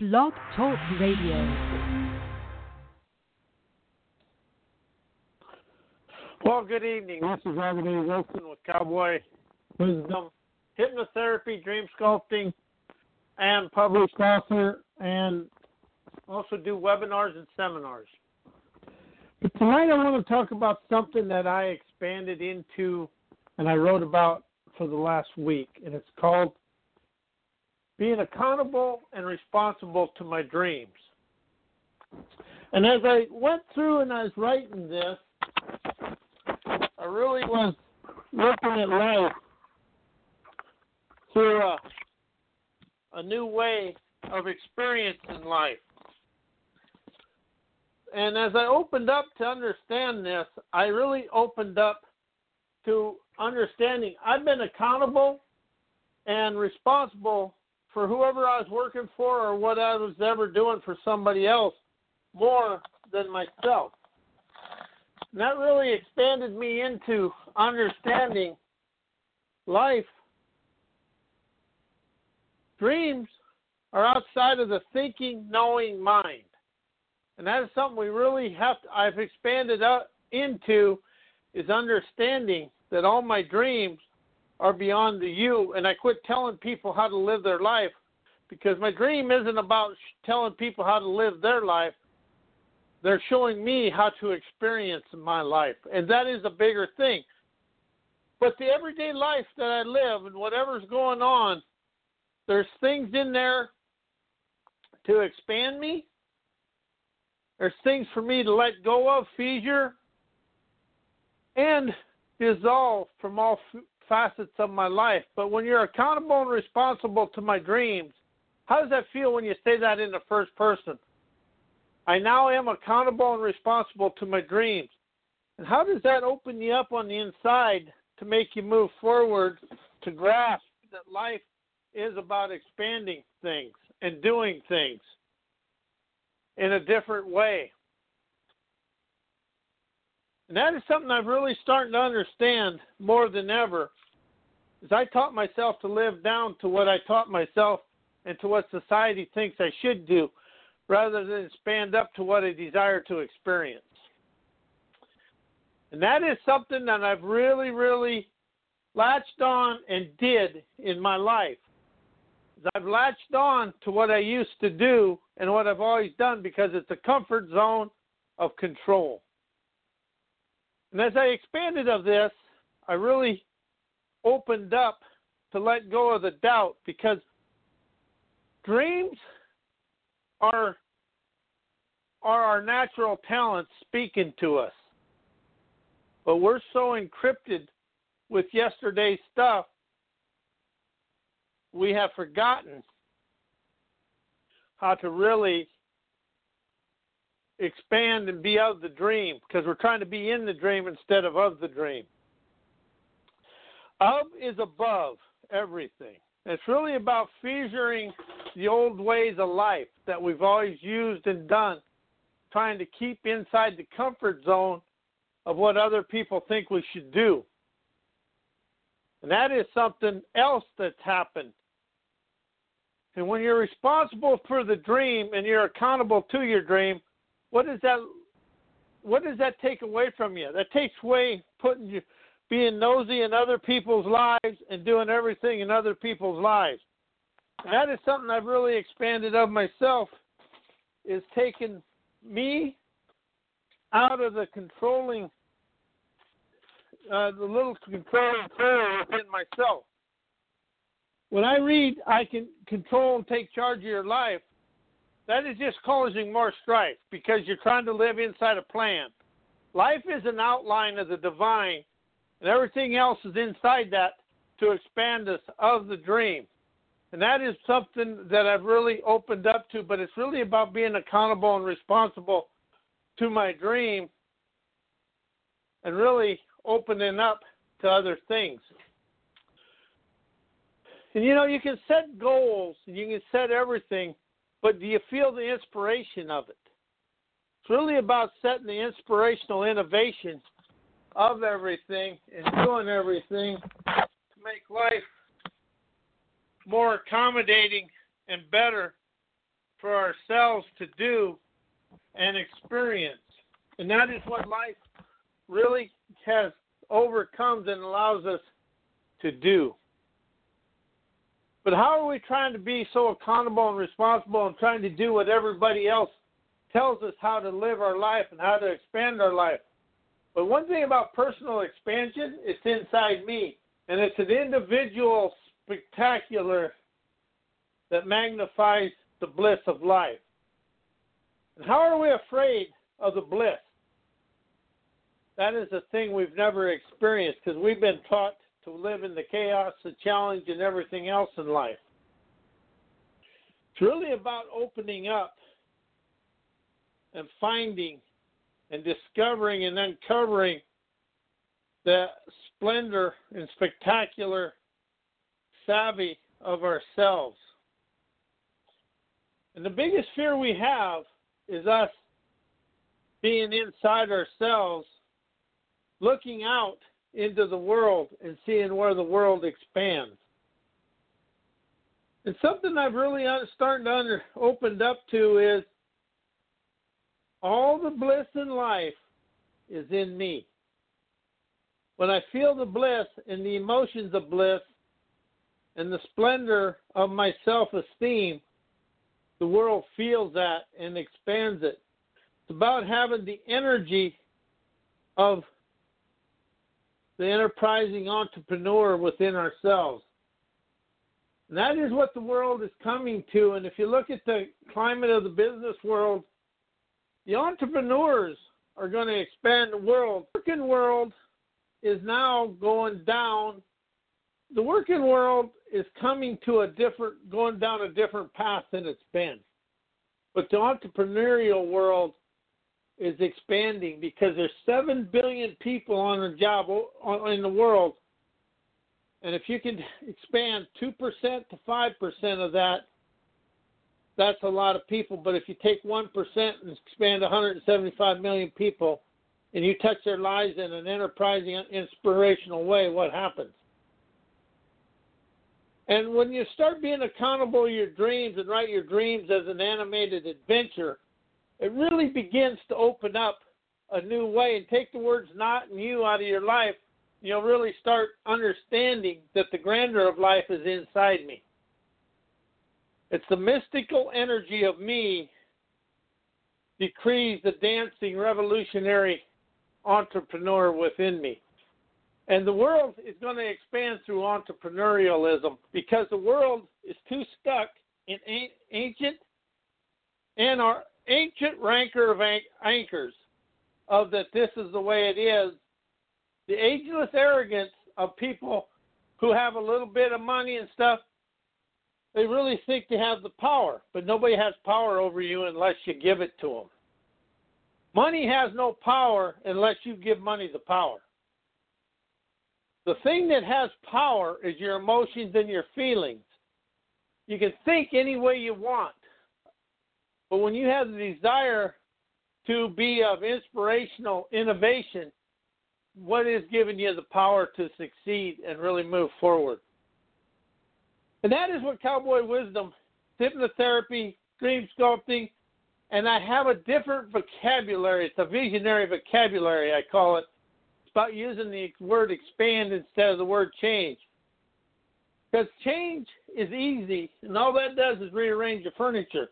Blog Talk Radio. Well, good evening. This is Anthony Wilson with Cowboy Wisdom, Hypnotherapy, Dream Sculpting, and published author, and also do webinars and seminars. But tonight I want to talk about something that I expanded into and I wrote about for the last week, and it's called being accountable and responsible to my dreams. And as I went through and I was writing this, I really was looking at life through a, a new way of experiencing life. And as I opened up to understand this, I really opened up to understanding I've been accountable and responsible for whoever I was working for or what I was ever doing for somebody else more than myself. And that really expanded me into understanding life. Dreams are outside of the thinking, knowing mind. And that is something we really have to, I've expanded up into is understanding that all my dreams are beyond the you, and I quit telling people how to live their life because my dream isn't about telling people how to live their life. They're showing me how to experience my life, and that is a bigger thing. But the everyday life that I live and whatever's going on, there's things in there to expand me. There's things for me to let go of, seizure, and dissolve from all facets of my life. But when you're accountable and responsible to my dreams, how does that feel when you say that in the first person? I now am accountable and responsible to my dreams. And how does that open you up on the inside to make you move forward to grasp that life is about expanding things and doing things in a different way? And that is something I'm really starting to understand more than ever. As I taught myself to live down to what I taught myself and to what society thinks I should do, rather than expand up to what I desire to experience. And that is something that I've really, really latched on and did in my life. I've latched on to what I used to do and what I've always done because it's a comfort zone of control. And as I expanded of this, I really opened up to let go of the doubt because dreams are are our natural talents speaking to us. But we're so encrypted with yesterday's stuff, we have forgotten how to really expand and be of the dream because we're trying to be in the dream instead of of the dream. Of is above everything. It's really about featuring the old ways of life that we've always used and done, trying to keep inside the comfort zone of what other people think we should do. And that is something else that's happened. And when you're responsible for the dream and you're accountable to your dream, what does that what does that take away from you? That takes away putting you being nosy in other people's lives and doing everything in other people's lives. And that is something I've really expanded of myself is taking me out of the controlling uh, the little controlling power within myself. When I read I can control and take charge of your life, that is just causing more strife because you're trying to live inside a plan. Life is an outline of the divine and everything else is inside that to expand us of the dream. And that is something that I've really opened up to, but it's really about being accountable and responsible to my dream and really opening up to other things. And you know, you can set goals and you can set everything, but do you feel the inspiration of it? It's really about setting the inspirational innovation of everything and doing everything to make life more accommodating and better for ourselves to do and experience. And that is what life really has overcomes and allows us to do. But how are we trying to be so accountable and responsible and trying to do what everybody else tells us how to live our life and how to expand our life? But one thing about personal expansion, it's inside me. And it's an individual spectacular that magnifies the bliss of life. And how are we afraid of the bliss? That is a thing we've never experienced because we've been taught to live in the chaos, the challenge, and everything else in life. It's really about opening up and finding and discovering and uncovering the splendor and spectacular savvy of ourselves. And the biggest fear we have is us being inside ourselves, looking out into the world and seeing where the world expands. And something I've really started to under, opened up to is all the bliss in life is in me. When I feel the bliss and the emotions of bliss and the splendor of my self esteem, the world feels that and expands it. It's about having the energy of the enterprising entrepreneur within ourselves. And that is what the world is coming to. And if you look at the climate of the business world, the entrepreneurs are going to expand the world. The working world is now going down. The working world is coming to a different, going down a different path than it's been. But the entrepreneurial world is expanding because there's seven billion people on a job in the world, and if you can expand two percent to five percent of that, that's a lot of people. But if you take one percent and expand 175 million people, and you touch their lives in an enterprising, inspirational way, what happens? And when you start being accountable to your dreams and write your dreams as an animated adventure, it really begins to open up a new way and take the words not and you out of your life. You'll really start understanding that the grandeur of life is inside me. It's the mystical energy of me decrees the dancing revolutionary entrepreneur within me. And the world is going to expand through entrepreneurialism because the world is too stuck in ancient and our ancient rancor of anchors of that this is the way it is. The ageless arrogance of people who have a little bit of money and stuff, they really think they have the power, but nobody has power over you unless you give it to them. Money has no power unless you give money the power. The thing that has power is your emotions and your feelings. You can think any way you want, but when you have the desire to be of inspirational innovation, what is giving you the power to succeed and really move forward? And that is what cowboy wisdom, hypnotherapy, dream sculpting, and I have a different vocabulary. It's a visionary vocabulary, I call it. It's about using the word expand instead of the word change. Because change is easy, and all that does is rearrange your furniture.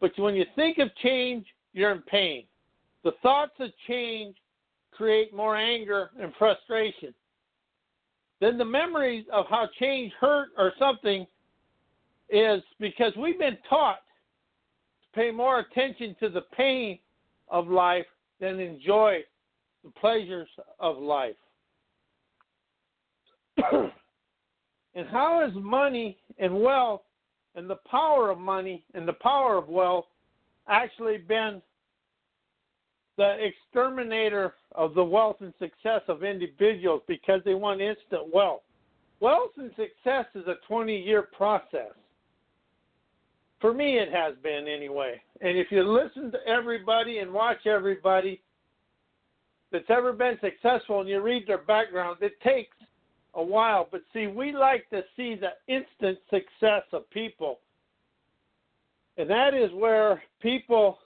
But when you think of change, you're in pain. The thoughts of change create more anger and frustration. Then the memories of how change hurt or something is because we've been taught to pay more attention to the pain of life than enjoy the pleasures of life. and how is money and wealth and the power of money and the power of wealth actually been the exterminator of the wealth and success of individuals because they want instant wealth. Wealth and success is a 20 year process. For me, it has been anyway. And if you listen to everybody and watch everybody that's ever been successful and you read their background, it takes a while. But see, we like to see the instant success of people. And that is where people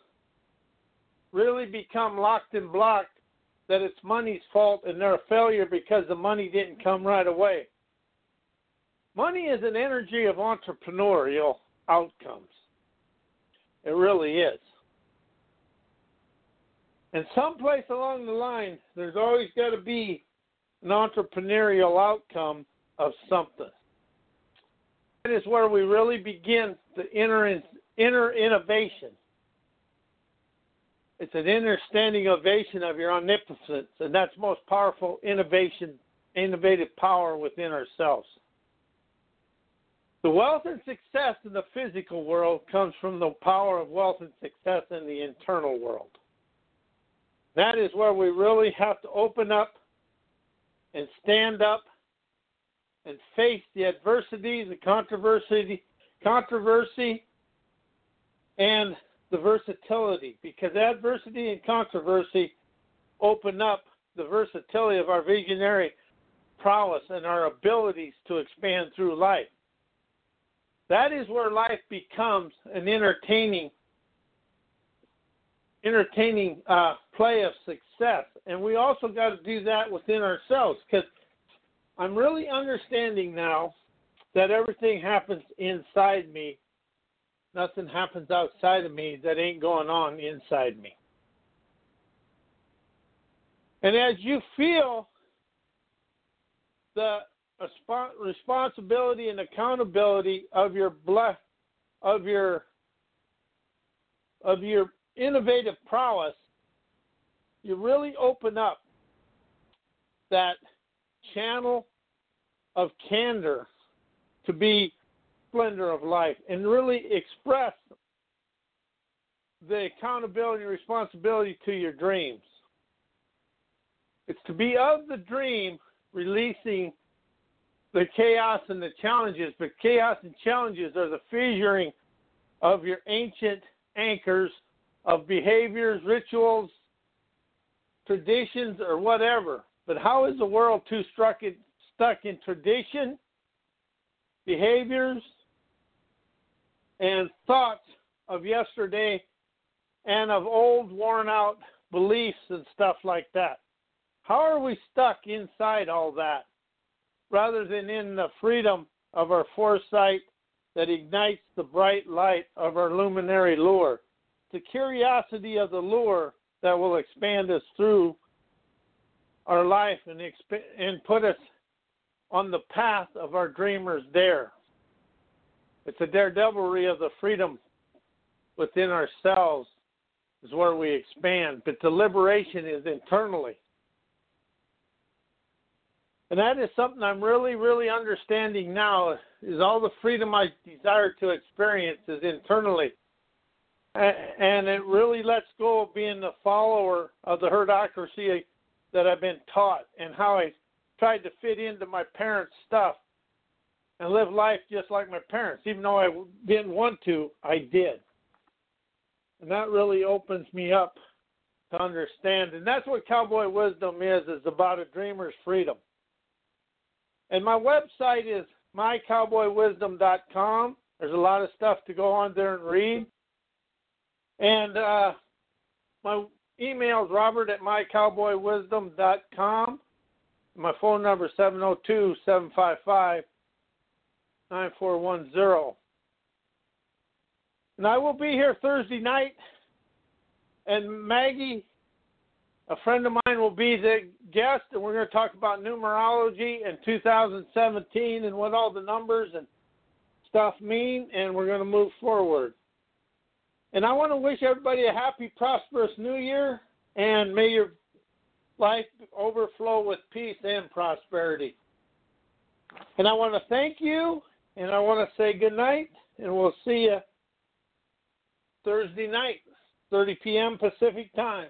really become locked and blocked that it's money's fault and they're a failure because the money didn't come right away. Money is an energy of entrepreneurial outcomes. It really is. And someplace along the line, there's always got to be an entrepreneurial outcome of something. That is where we really begin the inner, inner innovation. It's an understanding ovation of your omnipotence, and that's most powerful innovation, innovative power within ourselves. The wealth and success in the physical world comes from the power of wealth and success in the internal world. That is where we really have to open up and stand up and face the adversity, the controversy, controversy, and the versatility. Because adversity and controversy open up the versatility of our visionary prowess and our abilities to expand through life. That is where life becomes an entertaining, entertaining uh, play of success, and we also got to do that within ourselves. Because I'm really understanding now that everything happens inside me. Nothing happens outside of me that ain't going on inside me. And as you feel the responsibility and accountability of your bless, of your of your innovative prowess, you really open up that channel of candor to be splendor of life and really express the accountability and responsibility to your dreams. It's to be of the dream, releasing the chaos and the challenges, but chaos and challenges are the fissuring of your ancient anchors of behaviors, rituals, traditions, or whatever. But how is the world too stuck in, stuck in tradition, behaviors, and thoughts of yesterday and of old, worn out beliefs and stuff like that? How are we stuck inside all that? rather than in the freedom of our foresight that ignites the bright light of our luminary lure, the curiosity of the lure that will expand us through our life and, exp- and put us on the path of our dreamer's dare. It's a daredevilry of the freedom within ourselves is where we expand, but the liberation is internally. And that is something I'm really, really understanding now is all the freedom I desire to experience is internally. And it really lets go of being the follower of the herdocracy that I've been taught and how I tried to fit into my parents' stuff and live life just like my parents. Even though I didn't want to, I did. And that really opens me up to understand. And that's what cowboy wisdom is, is about a dreamer's freedom. And my website is mycowboywisdom.com. There's a lot of stuff to go on there and read. And uh, my email is robert at mycowboywisdom.com. My phone number is 702 755 9410. And I will be here Thursday night. And Maggie a friend of mine will be the guest, and we're going to talk about numerology in 2017 and what all the numbers and stuff mean, and we're going to move forward. And I want to wish everybody a happy, prosperous new year, and may your life overflow with peace and prosperity. And I want to thank you, and I want to say good night, and we'll see you Thursday night, 30 p.m. Pacific time.